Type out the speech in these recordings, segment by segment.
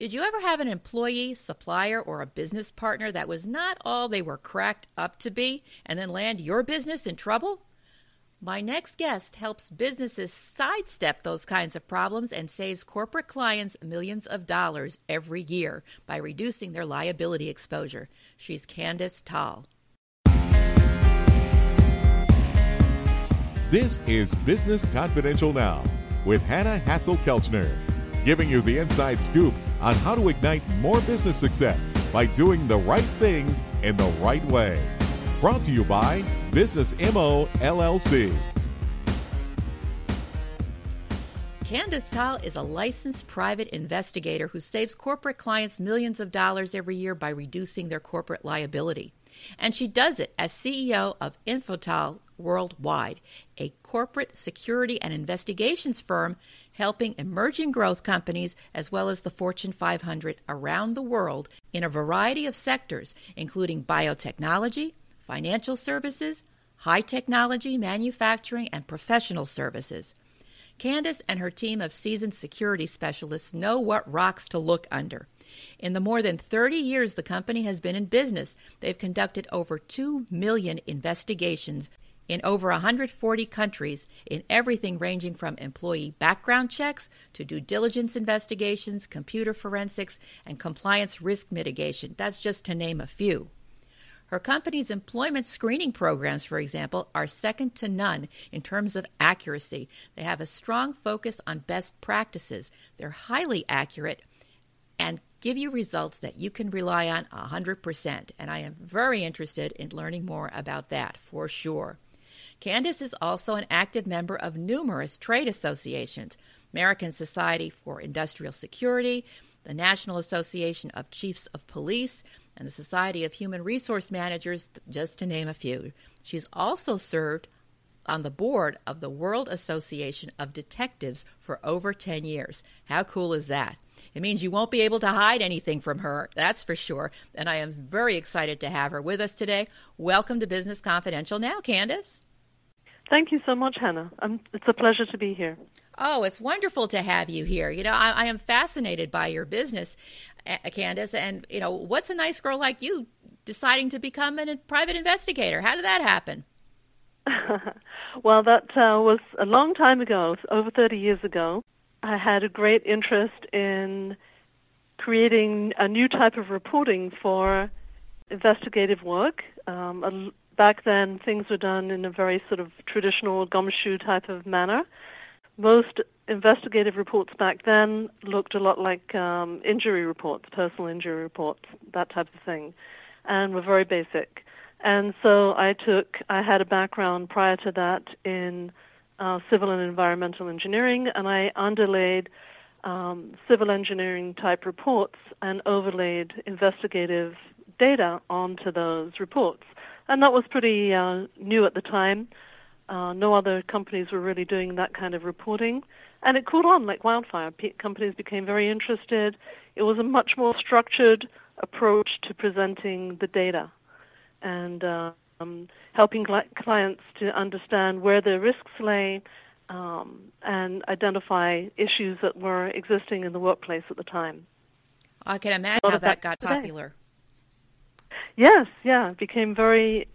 Did you ever have an employee, supplier, or a business partner that was not all they were cracked up to be and then land your business in trouble? My next guest helps businesses sidestep those kinds of problems and saves corporate clients millions of dollars every year by reducing their liability exposure. She's Candice Tal. This is Business Confidential Now with Hanna Hasl-Kelchner, giving you the inside scoop on how to ignite more business success by doing the right things in the right way. Brought to you by Business MO LLC. Candice Tal is a licensed private investigator who saves corporate clients millions of dollars every year by reducing their corporate liability. And she does it as CEO of Infortal Worldwide, a corporate security and investigations firm helping emerging growth companies as well as the Fortune 500 around the world in a variety of sectors, including biotechnology, financial services, high technology, manufacturing, and professional services. Candice and her team of seasoned security specialists know what rocks to look under. In the more than 30 years the company has been in business, they've conducted over 2 million investigations in over 140 countries in everything ranging from employee background checks to due diligence investigations, computer forensics, and compliance risk mitigation. That's just to name a few. Her company's employment screening programs, for example, are second to none in terms of accuracy. They have a strong focus on best practices. They're highly accurate and give you results that you can rely on 100%. And I am very interested in learning more about that for sure. Candice is also an active member of numerous trade associations American Society for Industrial Security, the National Association of Chiefs of Police, and the Society of Human Resource Managers, just to name a few. She's also served on the board of the World Association of Detectives for over 10 years. How cool is that? It means you won't be able to hide anything from her, that's for sure. And I am very excited to have her with us today. Welcome to Business Confidential now, Candice. Thank you so much, Hanna. Um, it's a pleasure to be here. Oh, it's wonderful to have you here. You know, I, I am fascinated by your business, uh, Candice. And, you know, what's a nice girl like you deciding to become a private investigator? How did that happen? well, that uh, was a long time ago, over 30 years ago. I had a great interest in creating a new type of reporting for investigative work. Um, back then things were done in a very sort of traditional gumshoe type of manner. Most investigative reports back then looked a lot like um, injury reports, personal injury reports, that type of thing, and were very basic. And so I took, I had a background prior to that in uh, civil and environmental engineering, and I underlaid um, civil engineering type reports and overlaid investigative data onto those reports and that was pretty uh, new at the time. Uh, no other companies were really doing that kind of reporting, and it caught on like wildfire. P- companies became very interested. It was a much more structured approach to presenting the data, and um, helping cl- clients to understand where their risks lay. Um, and identify issues that were existing in the workplace at the time. I can imagine how that got today. popular. Yes, yeah, it became very.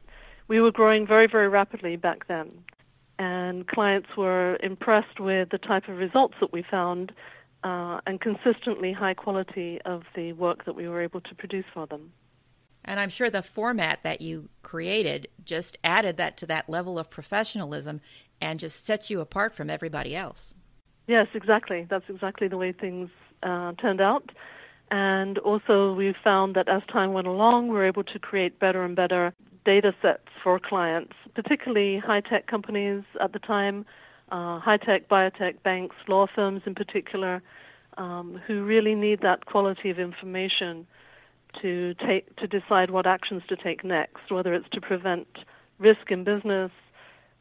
We were growing very, very rapidly back then, and clients were impressed with the type of results that we found, uh, and consistently high quality of the work that we were able to produce for them. And I'm sure the format that you created just added that to that level of professionalism and just set you apart from everybody else. Yes, exactly. That's exactly the way things uh, turned out. And also we found that as time went along, we were able to create better and better data sets for clients, particularly high-tech companies at the time, uh, high-tech, biotech, banks, law firms in particular, um, who really need that quality of information to take to decide what actions to take next, whether it's to prevent risk in business,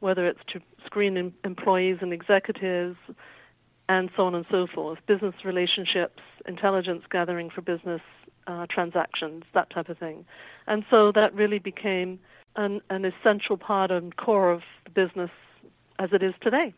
whether it's to screen em- employees and executives, and so on and so forth. Business relationships, intelligence gathering for business uh, transactions, that type of thing. And so that really became an, an essential part and core of the business as it is today.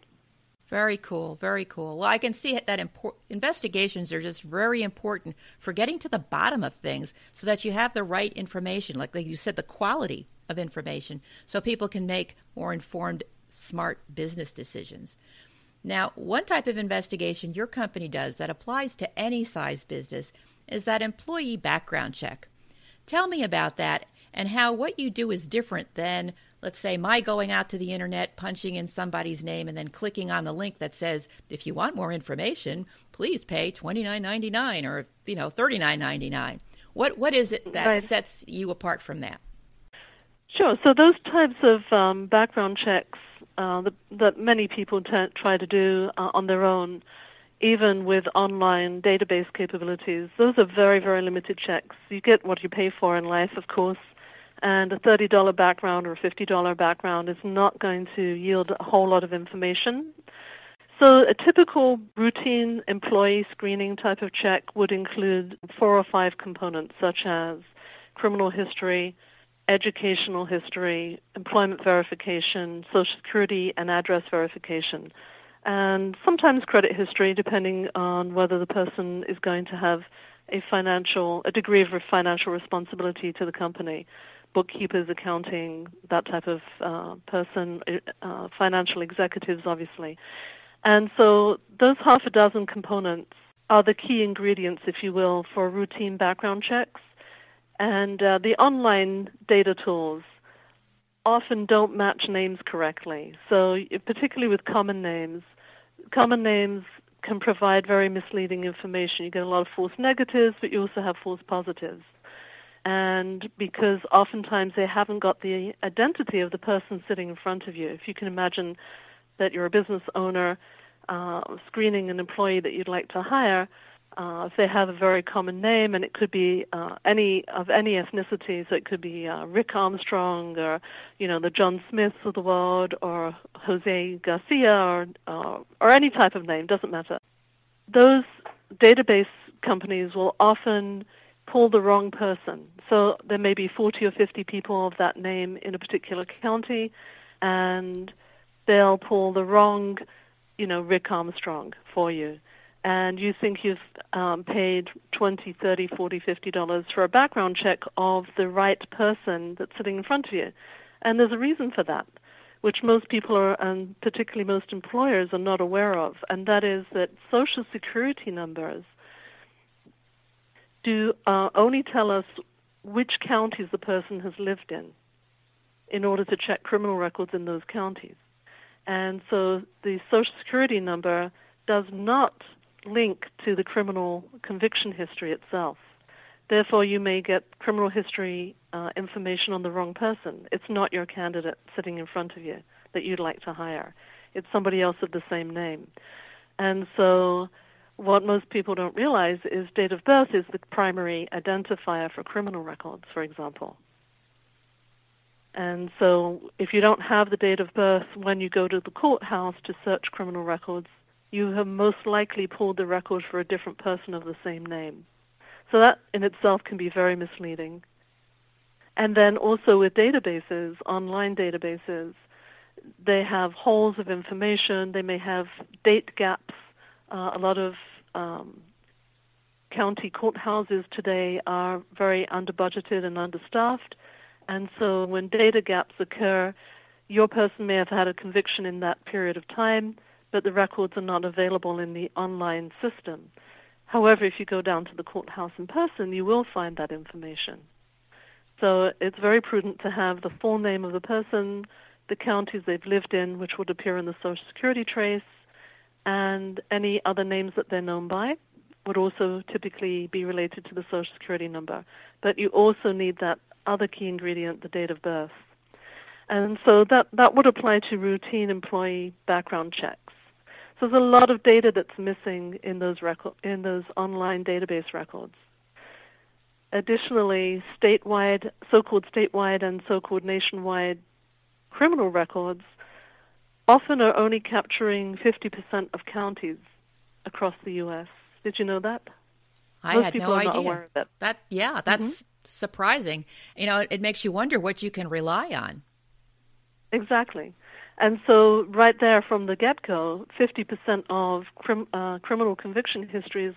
Very cool, very cool. Well, I can see that impor- investigations are just very important for getting to the bottom of things so that you have the right information, like, like you said, the quality of information, so people can make more informed, smart business decisions. Now, one type of investigation your company does that applies to any size business is that employee background check. Tell me about that and how what you do is different than let's say my going out to the internet, punching in somebody's name, and then clicking on the link that says, if you want more information, please pay twenty nine ninety nine or you know thirty nine ninety nine. What what is it that right. sets you apart from that? Sure. So those types of um, background checks uh, that, that, many people t- try to do uh, on their own, even with online database capabilities, those are very very limited checks. You get what you pay for in life, of course and a $30 background or a $50 background is not going to yield a whole lot of information. So a typical routine employee screening type of check would include four or five components such as criminal history, educational history, employment verification, social security and address verification, and sometimes credit history depending on whether the person is going to have a financial a degree of financial responsibility to the company bookkeepers, accounting, that type of uh, person, uh, financial executives, obviously. And so those half a dozen components are the key ingredients, if you will, for routine background checks. And uh, the online data tools often don't match names correctly. So particularly with common names, common names can provide very misleading information. You get a lot of false negatives, but you also have false positives and because oftentimes they haven't got the identity of the person sitting in front of you. If you can imagine that you're a business owner uh, screening an employee that you'd like to hire, uh, if they have a very common name, and it could be uh, any of any ethnicity, so it could be uh, Rick Armstrong or you know the John Smiths of the world, or Jose Garcia, or uh, or any type of name, doesn't matter. Those database companies will often pull the wrong person. So there may be 40 or 50 people of that name in a particular county, and they'll pull the wrong, you know, Rick Armstrong for you. And you think you've um, paid 20, 30, 40, 50 dollars for a background check of the right person that's sitting in front of you. And there's a reason for that, which most people are, and particularly most employers, are not aware of. And that is that social security numbers do uh, only tell us which counties the person has lived in in order to check criminal records in those counties. And so the Social Security number does not link to the criminal conviction history itself. Therefore, you may get criminal history uh, information on the wrong person. It's not your candidate sitting in front of you that you'd like to hire. It's somebody else of the same name. And so what most people don't realize is date of birth is the primary identifier for criminal records, for example. And so if you don't have the date of birth when you go to the courthouse to search criminal records, you have most likely pulled the record for a different person of the same name. So that in itself can be very misleading. And then also with databases, online databases, they have holes of information. They may have date gaps uh, a lot of um, county courthouses today are very under-budgeted and understaffed, and so when data gaps occur, your person may have had a conviction in that period of time, but the records are not available in the online system. However, if you go down to the courthouse in person, you will find that information. So it's very prudent to have the full name of the person, the counties they've lived in, which would appear in the Social Security trace, and any other names that they're known by would also typically be related to the social security number. But you also need that other key ingredient, the date of birth. And so that, that would apply to routine employee background checks. So there's a lot of data that's missing in those record, in those online database records. Additionally, statewide, so-called statewide and so-called nationwide criminal records often are only capturing 50% of counties across the U.S. Did you know that? I Most had no idea. That. that. yeah, that's mm-hmm. surprising. You know, it, it makes you wonder what you can rely on. Exactly. And so, right there from the get-go, 50% of crim- uh, criminal conviction histories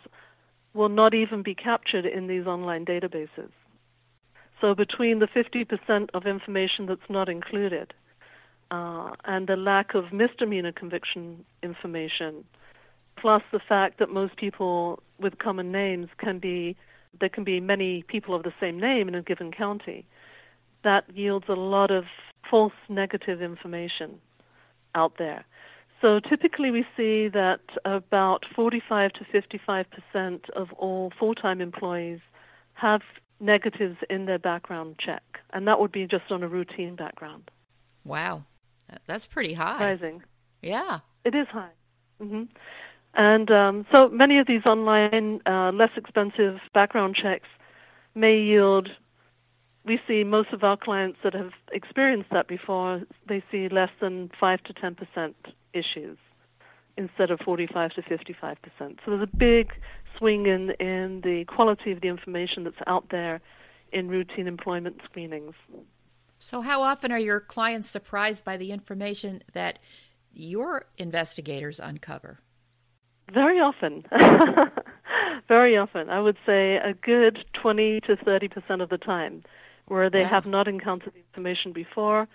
will not even be captured in these online databases. So, between the 50% of information that's not included uh, and the lack of misdemeanor conviction information, plus the fact that most people with common names can be, there can be many people of the same name in a given county, that yields a lot of false negative information out there. So typically we see that about 45 to 55 percent of all full-time employees have negatives in their background check, and that would be just on a routine background. Wow, that's pretty high. Surprising. Yeah, it is high. Mm-hmm. And um, so many of these online, uh, less expensive background checks may yield we see most of our clients that have experienced that before, they see less than 5 to 10% issues instead of 45 to 55%. So there's a big swing in, in the quality of the information that's out there in routine employment screenings. So, how often are your clients surprised by the information that your investigators uncover? Very often. Very often. I would say a good 20 to 30% of the time where they have not encountered the information before,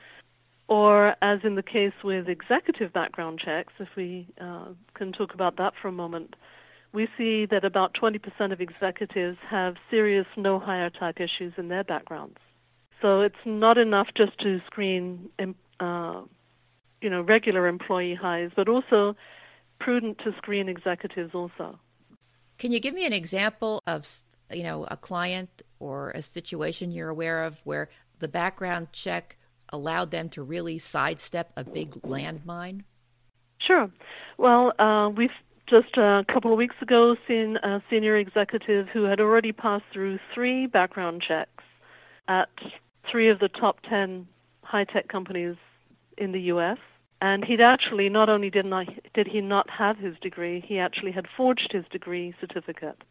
or as in the case with executive background checks, if we uh, can talk about that for a moment, we see that about 20% of executives have serious no hire type issues in their backgrounds. So it's not enough just to screen, uh, you know, regular employee hires, but also prudent to screen executives also. Can you give me an example of you know, a client or a situation you're aware of where the background check allowed them to really sidestep a big landmine? Sure. Well, uh, we've just a couple of weeks ago seen a senior executive who had already passed through three background checks at three of the top 10 high-tech companies in the U.S. And he'd actually not only did not did he not have his degree, he actually had forged his degree certificate.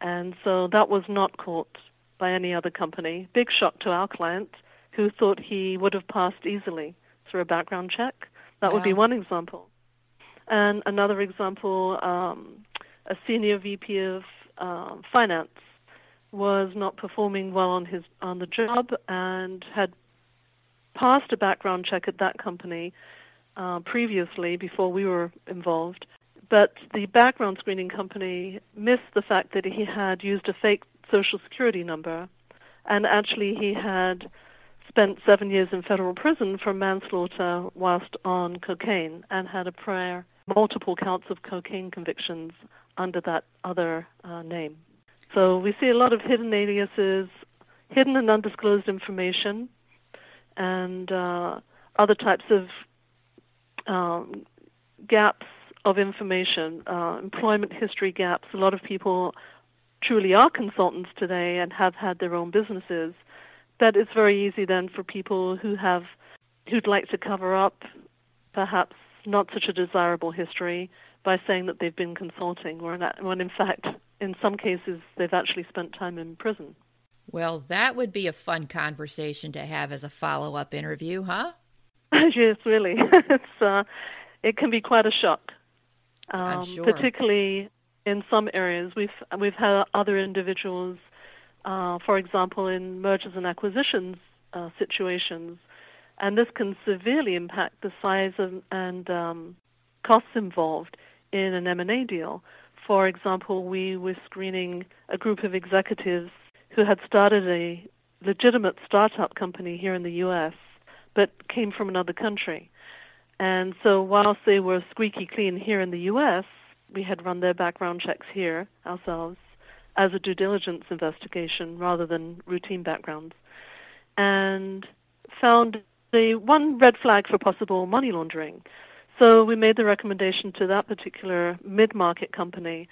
And so that was not caught by any other company. Big shock to our client who thought he would have passed easily through a background check. That wow. would be one example. And another example, um, a senior VP of uh, finance was not performing well on his on the job and had passed a background check at that company uh, previously before we were involved but the background screening company missed the fact that he had used a fake social security number, and actually he had spent seven years in federal prison for manslaughter whilst on cocaine and had a prior multiple counts of cocaine convictions under that other uh, name. So we see a lot of hidden aliases, hidden and undisclosed information, and uh, other types of um, gaps of information, uh, employment history gaps. A lot of people truly are consultants today and have had their own businesses. That it's very easy then for people who have who'd like to cover up perhaps not such a desirable history by saying that they've been consulting, when in fact, in some cases, they've actually spent time in prison. Well, that would be a fun conversation to have as a follow-up interview, huh? yes, really. it's uh, it can be quite a shock um, sure. particularly in some areas. We've we've had other individuals, uh, for example, in mergers and acquisitions uh, situations, and this can severely impact the size of, and um, costs involved in an M&A deal. For example, we were screening a group of executives who had started a legitimate startup company here in the U.S., but came from another country. And so whilst they were squeaky clean here in the U.S., we had run their background checks here ourselves as a due diligence investigation rather than routine backgrounds, and found the one red flag for possible money laundering. So we made the recommendation to that particular mid-market company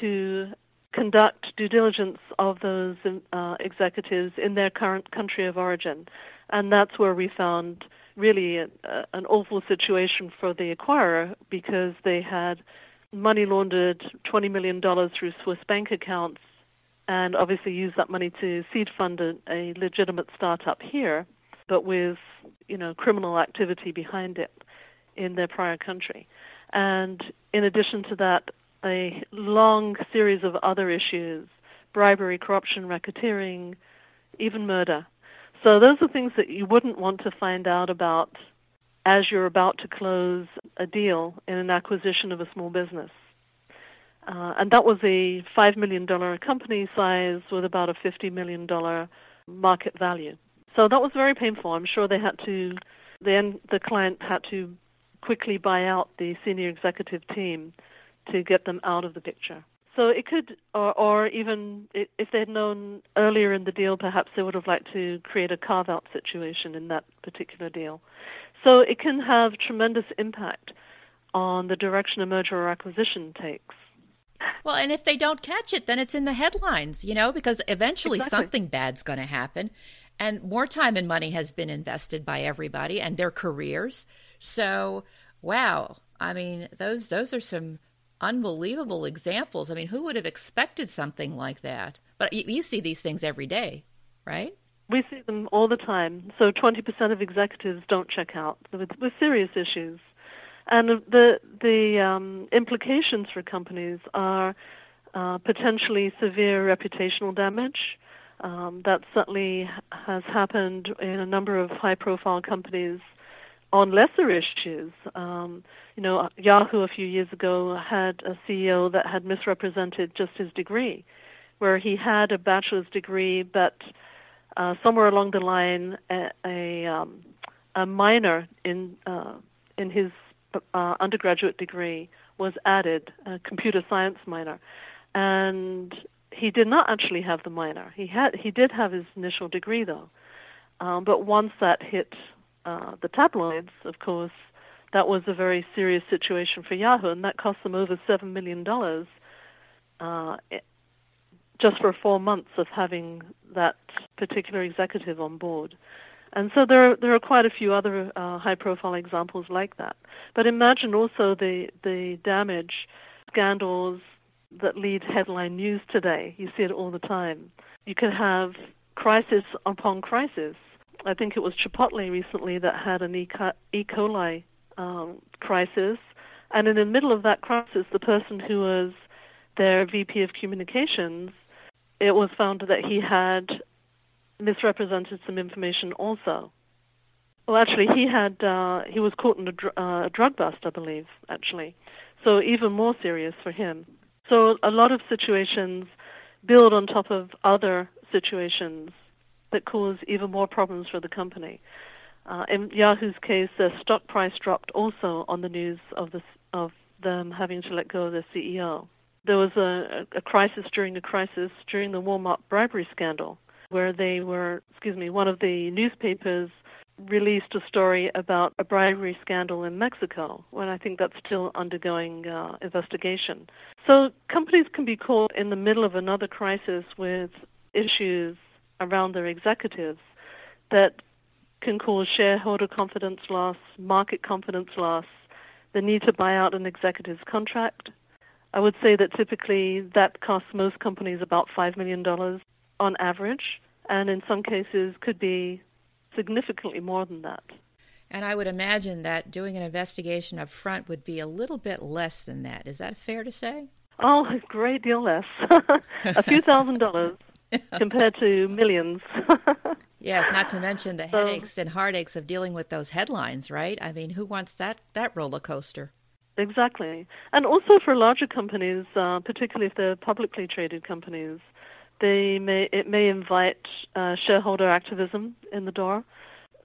to conduct due diligence of those uh, executives in their current country of origin. And that's where we found really a, a, an awful situation for the acquirer because they had money laundered $20 million through Swiss bank accounts and obviously used that money to seed fund a, a legitimate startup here, but with you know criminal activity behind it. in their prior country. And in addition to that, a long series of other issues, bribery, corruption, racketeering, even murder. So those are things that you wouldn't want to find out about as you're about to close a deal in an acquisition of a small business. Uh, and that was a $5 million company size with about a $50 million market value. So that was very painful. I'm sure they had to, then the client had to quickly buy out the senior executive team to get them out of the picture. So it could, or, or even if they'd known earlier in the deal, perhaps they would have liked to create a carve-out situation in that particular deal. So it can have tremendous impact on the direction a merger or acquisition takes. Well, and if they don't catch it, then it's in the headlines, you know, because eventually exactly. something bad's going to happen. And more time and money has been invested by everybody and their careers. So, wow. I mean, those those are some unbelievable examples. I mean, who would have expected something like that? But you, you see these things every day, right? We see them all the time. So 20% of executives don't check out with, with serious issues. And the, the um, implications for companies are uh, potentially severe reputational damage. Um, that certainly has happened in a number of high-profile companies on lesser issues. Um, you know, Yahoo a few years ago had a CEO that had misrepresented just his degree, where he had a bachelor's degree, but uh, somewhere along the line, a, a, um, a minor in uh, in his uh, undergraduate degree was added, a computer science minor, and he did not actually have the minor. He had he did have his initial degree though, um, but once that hit uh, the tabloids, of course, that was a very serious situation for Yahoo, and that cost them over seven million dollars uh, just for four months of having that particular executive on board. And so there, are, there are quite a few other uh, high-profile examples like that. But imagine also the the damage, scandals that lead headline news today. You see it all the time. You can have crisis upon crisis I think it was Chipotle recently that had an E. coli um, crisis, and in the middle of that crisis, the person who was their VP of communications, it was found that he had misrepresented some information also. Well, actually, he had uh, he was caught in a, dr- uh, a drug bust, I believe, actually. So even more serious for him. So a lot of situations build on top of other situations that cause even more problems for the company. Uh, in Yahoo's case, their stock price dropped also on the news of, this, of them having to let go of their CEO. There was a, a crisis during a crisis during the Walmart bribery scandal, where they were, excuse me, one of the newspapers released a story about a bribery scandal in Mexico, when I think that's still undergoing uh, investigation. So companies can be caught in the middle of another crisis with issues around their executives that can cause shareholder confidence loss, market confidence loss, the need to buy out an executive's contract. I would say that typically that costs most companies about $5 million on average, and in some cases could be significantly more than that. And I would imagine that doing an investigation up front would be a little bit less than that. Is that fair to say? Oh, a great deal less. a few thousand dollars. compared to millions. yes, not to mention the so, headaches and heartaches of dealing with those headlines, right? I mean, who wants that that roller coaster? Exactly, and also for larger companies, uh, particularly if they're publicly traded companies, they may it may invite uh, shareholder activism in the door,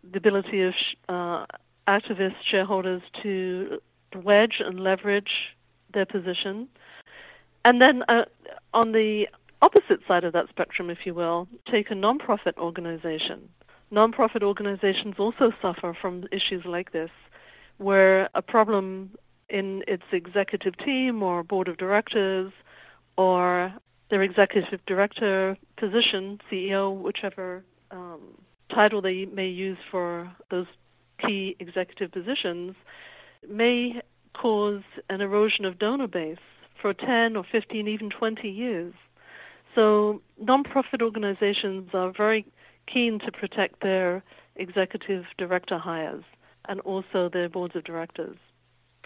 the ability of sh- uh, activist shareholders to wedge and leverage their position. And then uh, on the opposite side of that spectrum, if you will, take a nonprofit organization. Nonprofit organizations also suffer from issues like this, where a problem in its executive team or board of directors or their executive director position, CEO, whichever um, title they may use for those key executive positions, may cause an erosion of donor base for 10 or 15, even 20 years. So nonprofit organizations are very keen to protect their executive director hires. and also their boards of directors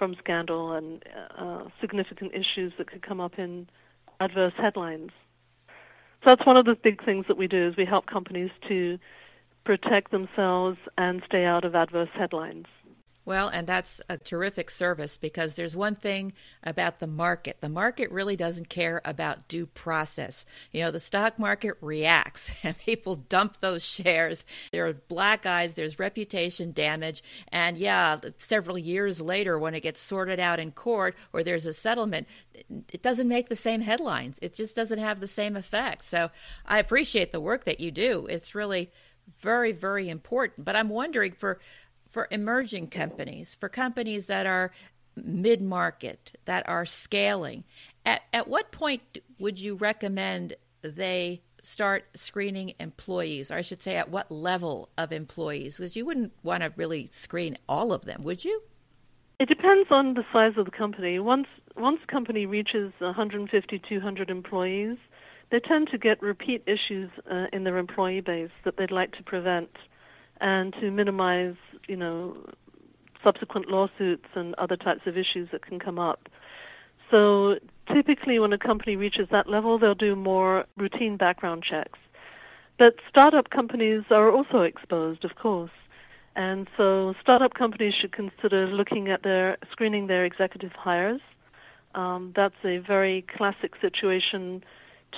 from scandal and uh, significant issues that could come up in adverse headlines. So that's one of the big things that we do is we help companies to protect themselves and stay out of adverse headlines. Well, and that's a terrific service because there's one thing about the market. The market really doesn't care about due process. You know, the stock market reacts and people dump those shares. There are black eyes, there's reputation damage. And yeah, several years later, when it gets sorted out in court or there's a settlement, it doesn't make the same headlines. It just doesn't have the same effect. So I appreciate the work that you do. It's really very, very important. But I'm wondering for for emerging companies, for companies that are mid market, that are scaling, at, at what point would you recommend they start screening employees, or I should say, at what level of employees? Because you wouldn't want to really screen all of them, would you? It depends on the size of the company. Once once a company reaches 150, 200 employees, they tend to get repeat issues uh, in their employee base that they'd like to prevent and to minimize, you know, subsequent lawsuits and other types of issues that can come up. So typically when a company reaches that level, they'll do more routine background checks. But startup companies are also exposed, of course. And so startup companies should consider looking at their screening their executive hires. Um, that's a very classic situation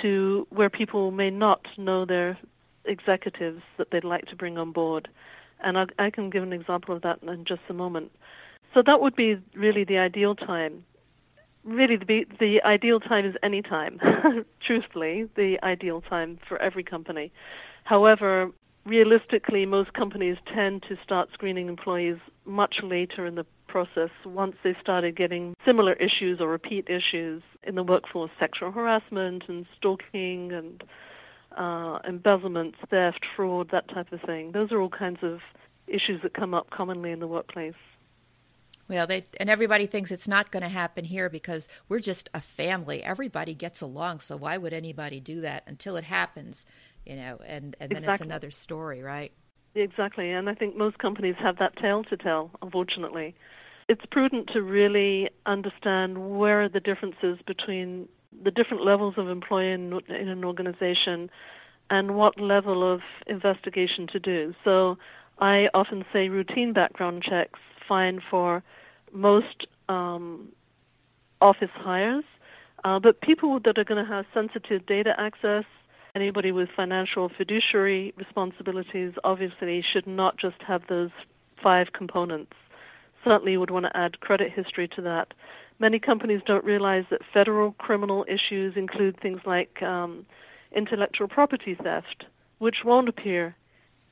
to where people may not know their executives that they'd like to bring on board. And I, I can give an example of that in just a moment. So that would be really the ideal time. Really, the, the ideal time is any time, truthfully, the ideal time for every company. However, realistically, most companies tend to start screening employees much later in the process once they started getting similar issues or repeat issues in the workforce, sexual harassment and stalking and uh, embezzlement, theft, fraud, that type of thing. Those are all kinds of issues that come up commonly in the workplace. Well, they and everybody thinks it's not going to happen here because we're just a family. Everybody gets along, so why would anybody do that until it happens, you know? And and then exactly. it's another story, right? Exactly, and I think most companies have that tale to tell. Unfortunately, it's prudent to really understand where are the differences between the different levels of employee in, in an organization and what level of investigation to do. So I often say routine background checks fine for most um, office hires, uh, but people that are going to have sensitive data access, anybody with financial fiduciary responsibilities, obviously should not just have those five components. Certainly would want to add credit history to that. Many companies don't realize that federal criminal issues include things like um, intellectual property theft, which won't appear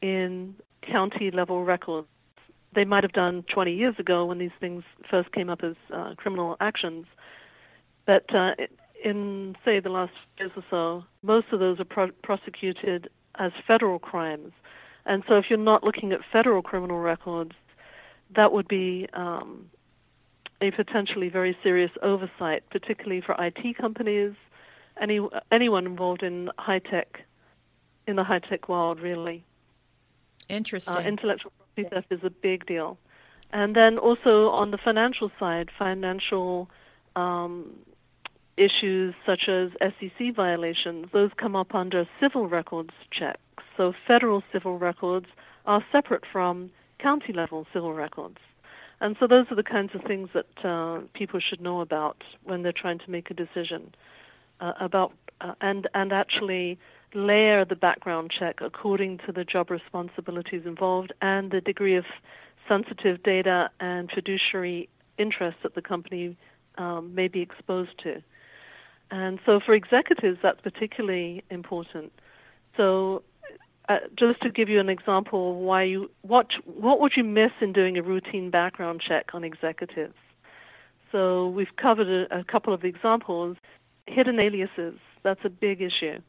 in county level records. They might have done 20 years ago when these things first came up as uh, criminal actions. But uh, in, say, the last years or so, most of those are pro- prosecuted as federal crimes. And so if you're not looking at federal criminal records, that would be um, a potentially very serious oversight, particularly for IT companies, any anyone involved in high tech, in the high tech world, really. Interesting. Uh, intellectual property theft is a big deal, and then also on the financial side, financial um, issues such as SEC violations, those come up under civil records checks. So federal civil records are separate from county level civil records. And so those are the kinds of things that uh, people should know about when they're trying to make a decision uh, about uh, and and actually layer the background check according to the job responsibilities involved and the degree of sensitive data and fiduciary interest that the company um, may be exposed to. And so for executives, that's particularly important. So uh, just to give you an example of why you what what would you miss in doing a routine background check on executives? So we've covered a, a couple of examples. Hidden aliases, that's a big issue,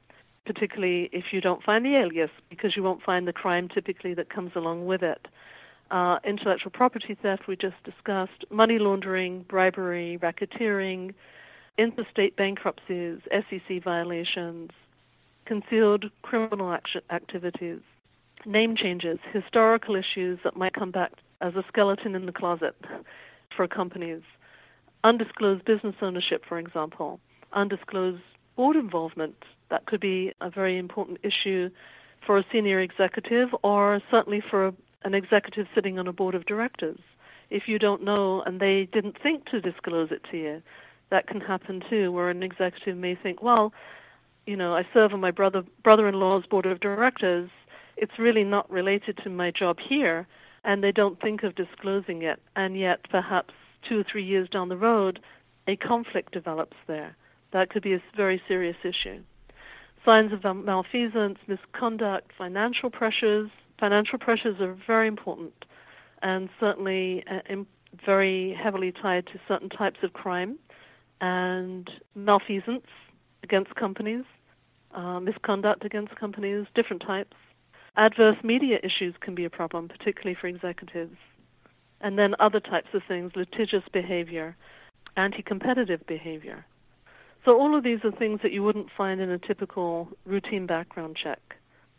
particularly if you don't find the alias because you won't find the crime typically that comes along with it. Uh, intellectual property theft we just discussed, money laundering, bribery, racketeering, interstate bankruptcies, SEC violations, concealed criminal activities, name changes, historical issues that might come back as a skeleton in the closet for companies. Undisclosed business ownership, for example, undisclosed board involvement, that could be a very important issue for a senior executive or certainly for a, an executive sitting on a board of directors. If you don't know and they didn't think to disclose it to you, that can happen too, where an executive may think, well, you know, I serve on my brother brother-in-law's board of directors. It's really not related to my job here, and they don't think of disclosing it. And yet, perhaps two or three years down the road, a conflict develops there. That could be a very serious issue. Signs of malfeasance, misconduct, financial pressures. Financial pressures are very important and certainly uh, very heavily tied to certain types of crime and malfeasance against companies, uh, misconduct against companies, different types. Adverse media issues can be a problem, particularly for executives. And then other types of things, litigious behavior, anti-competitive behavior. So all of these are things that you wouldn't find in a typical routine background check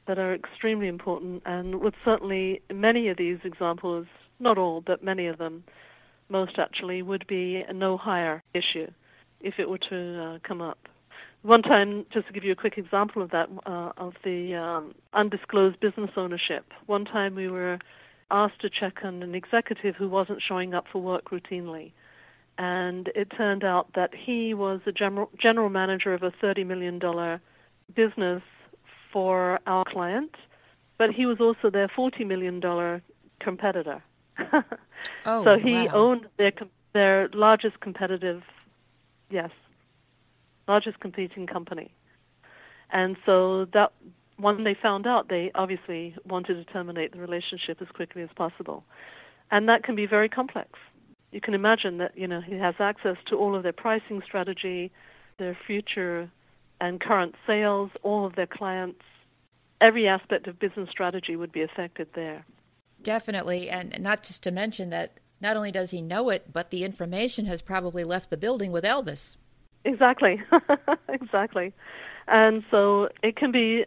that are extremely important and would certainly, many of these examples, not all, but many of them, most actually, would be a no hire issue if it were to uh, come up. One time, just to give you a quick example of that, uh, of the um, undisclosed business ownership, one time we were asked to check on an executive who wasn't showing up for work routinely. And it turned out that he was the general, general manager of a $30 million business for our client, but he was also their $40 million competitor. oh, so he wow. owned their, their largest competitive, yes, largest competing company. And so that when they found out, they obviously wanted to terminate the relationship as quickly as possible. And that can be very complex. You can imagine that, you know, he has access to all of their pricing strategy, their future and current sales, all of their clients. Every aspect of business strategy would be affected there. Definitely. And not just to mention that not only does he know it, but the information has probably left the building with Elvis. Exactly, exactly. And so it can be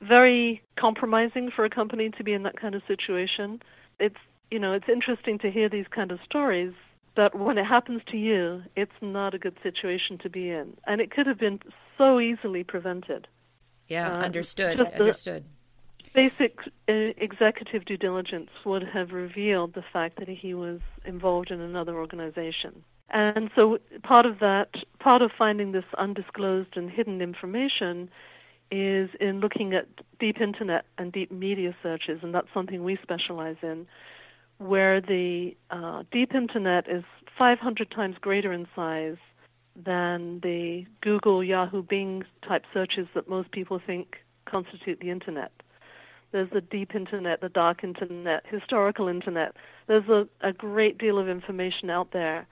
very compromising for a company to be in that kind of situation. It's you know it's interesting to hear these kind of stories, but when it happens to you, it's not a good situation to be in, and it could have been so easily prevented. Yeah, uh, understood. Understood. Basic uh, executive due diligence would have revealed the fact that he was involved in another organization. And so part of that, part of finding this undisclosed and hidden information is in looking at deep internet and deep media searches, and that's something we specialize in, where the uh, deep internet is 500 times greater in size than the Google, Yahoo, Bing type searches that most people think constitute the internet. There's the deep internet, the dark internet, historical internet. There's a, a great deal of information out there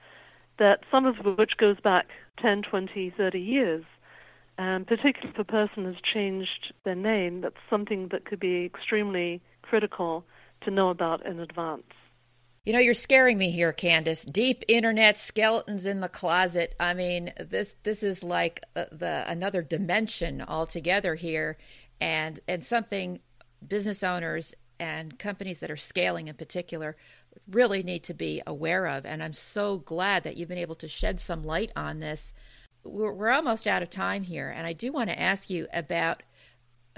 that some of which goes back 10, 20, 30 years. And particularly if a person has changed their name, that's something that could be extremely critical to know about in advance. You know, you're scaring me here, Candice. Deep internet skeletons in the closet. I mean, this this is like uh, the another dimension altogether here, and and something business owners and companies that are scaling in particular really need to be aware of. And I'm so glad that you've been able to shed some light on this. We're, we're almost out of time here, and I do want to ask you about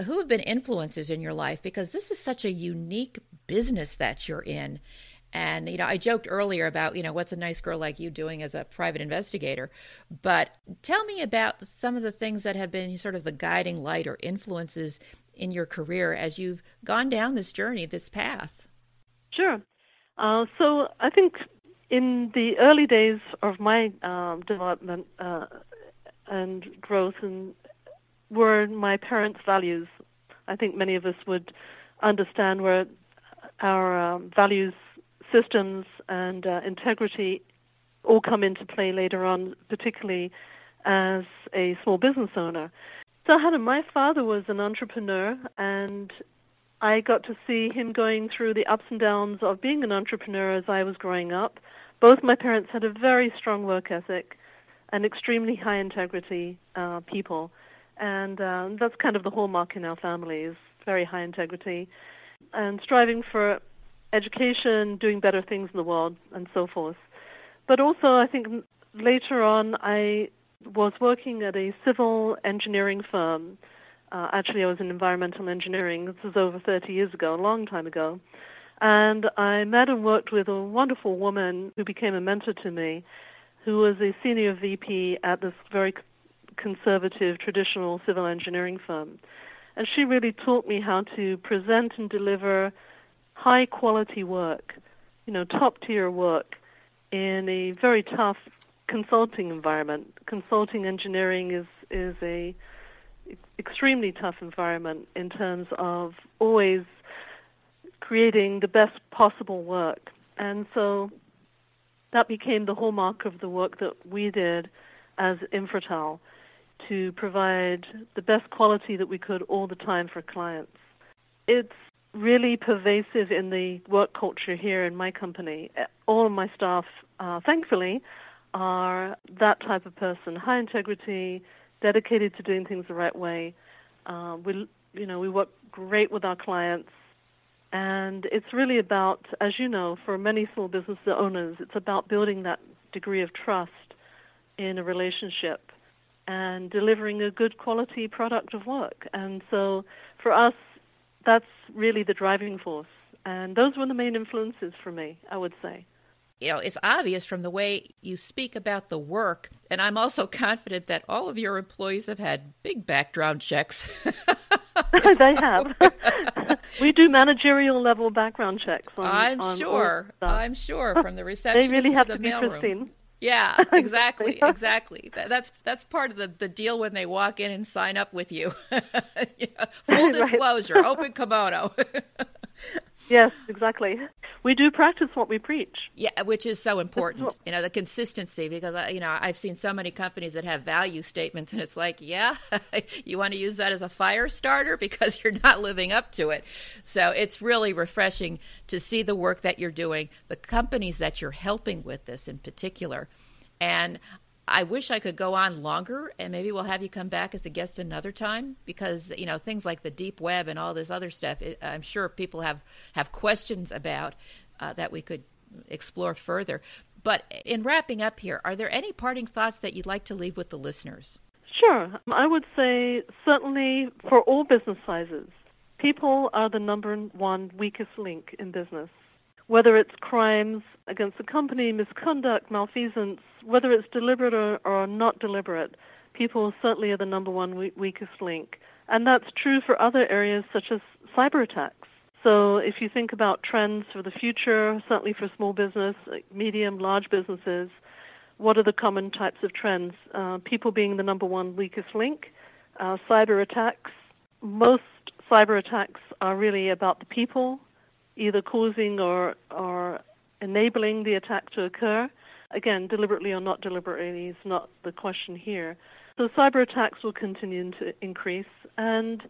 who have been influencers in your life because this is such a unique business that you're in. And, you know, I joked earlier about, you know, what's a nice girl like you doing as a private investigator. But tell me about some of the things that have been sort of the guiding light or influences in your career as you've gone down this journey, this path. Sure. Uh, so I think in the early days of my um, development uh, and growth, and were my parents' values. I think many of us would understand where our um, values systems and uh, integrity all come into play later on, particularly as a small business owner. So, Hanna, my father was an entrepreneur, and I got to see him going through the ups and downs of being an entrepreneur as I was growing up. Both my parents had a very strong work ethic and extremely high integrity uh, people, and uh, that's kind of the hallmark in our family is very high integrity and striving for education, doing better things in the world, and so forth. But also, I think later on, I was working at a civil engineering firm. Uh, actually, I was in environmental engineering. This was over 30 years ago, a long time ago. And I met and worked with a wonderful woman who became a mentor to me, who was a senior VP at this very conservative, traditional civil engineering firm. And she really taught me how to present and deliver high quality work, you know, top tier work in a very tough consulting environment. Consulting engineering is is a extremely tough environment in terms of always creating the best possible work. And so that became the hallmark of the work that we did as Infortal to provide the best quality that we could all the time for clients. It's really pervasive in the work culture here in my company. All of my staff, uh, thankfully, are that type of person, high integrity, dedicated to doing things the right way. Uh, we, you know, we work great with our clients, and it's really about, as you know, for many small business owners, it's about building that degree of trust in a relationship and delivering a good quality product of work. And so, for us, that's really the driving force. And those were the main influences for me, I would say you know, it's obvious from the way you speak about the work, and I'm also confident that all of your employees have had big background checks. they have. we do managerial level background checks. On, I'm on sure. I'm sure from the reception. they really have to, to be pristine. Yeah, exactly, exactly. That, that's that's part of the, the deal when they walk in and sign up with you. yeah. Full disclosure, open kimono. Yes, exactly. We do practice what we preach. Yeah, which is so important. You know, the consistency because I, you know I've seen so many companies that have value statements, and it's like, yeah, you want to use that as a fire starter because you're not living up to it. So it's really refreshing to see the work that you're doing, the companies that you're helping with this in particular, and I wish I could go on longer, and maybe we'll have you come back as a guest another time because you know things like the deep web and all this other stuff. It, I'm sure people have have questions about uh, that we could explore further. But in wrapping up here, are there any parting thoughts that you'd like to leave with the listeners? Sure. I would say certainly for all business sizes, people are the number one weakest link in business whether it's crimes against the company, misconduct, malfeasance, whether it's deliberate or, or not deliberate, people certainly are the number one we- weakest link. And that's true for other areas such as cyber attacks. So if you think about trends for the future, certainly for small business, medium, large businesses, what are the common types of trends? Uh, people being the number one weakest link, uh, cyber attacks. Most cyber attacks are really about the people either causing or, or enabling the attack to occur. Again, deliberately or not deliberately is not the question here. So cyber attacks will continue to increase. And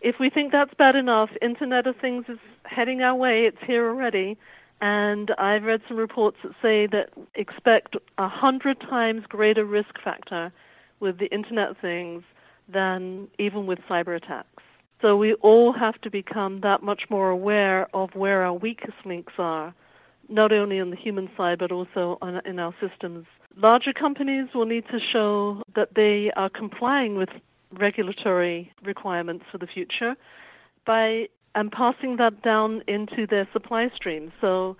if we think that's bad enough, Internet of Things is heading our way. It's here already. And I've read some reports that say that expect a hundred times greater risk factor with the Internet of Things than even with cyber attacks. So we all have to become that much more aware of where our weakest links are, not only on the human side, but also on, in our systems. Larger companies will need to show that they are complying with regulatory requirements for the future by and passing that down into their supply stream. So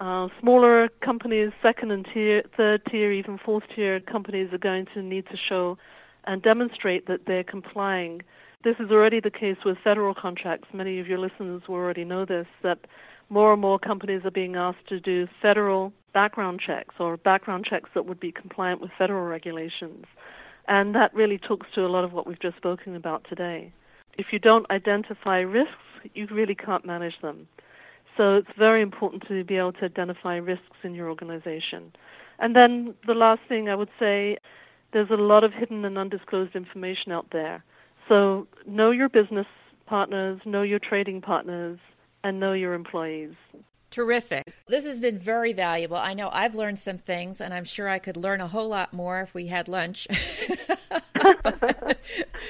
uh, smaller companies, second and tier, third tier, even fourth tier companies are going to need to show and demonstrate that they're complying this is already the case with federal contracts. Many of your listeners will already know this, that more and more companies are being asked to do federal background checks or background checks that would be compliant with federal regulations. And that really talks to a lot of what we've just spoken about today. If you don't identify risks, you really can't manage them. So it's very important to be able to identify risks in your organization. And then the last thing I would say, there's a lot of hidden and undisclosed information out there. So know your business partners, know your trading partners, and know your employees. Terrific. This has been very valuable. I know I've learned some things, and I'm sure I could learn a whole lot more if we had lunch.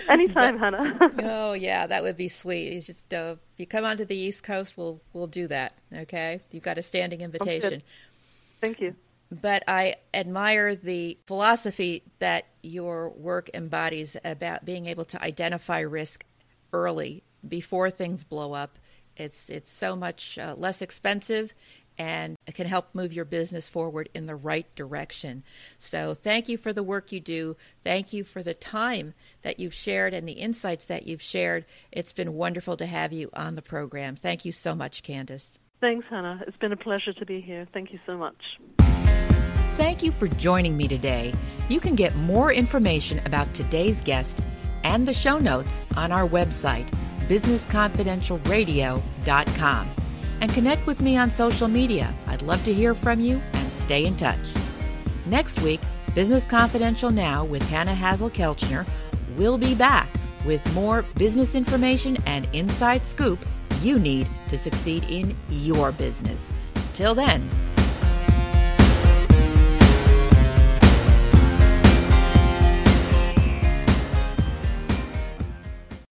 Anytime, but, Hanna. oh yeah, that would be sweet. It's just uh, if you come onto the East Coast, we'll we'll do that. Okay, you've got a standing invitation. Thank you. But I admire the philosophy that your work embodies about being able to identify risk early before things blow up. It's it's so much uh, less expensive and it can help move your business forward in the right direction. So, thank you for the work you do. Thank you for the time that you've shared and the insights that you've shared. It's been wonderful to have you on the program. Thank you so much, Candice. Thanks, Hanna. It's been a pleasure to be here. Thank you so much. Thank you for joining me today. You can get more information about today's guest and the show notes on our website, businessconfidentialradio.com and connect with me on social media. I'd love to hear from you and stay in touch. Next week, Business Confidential Now with Hanna Hasl-Kelchner will be back with more business information and inside scoop you need to succeed in your business. Till then,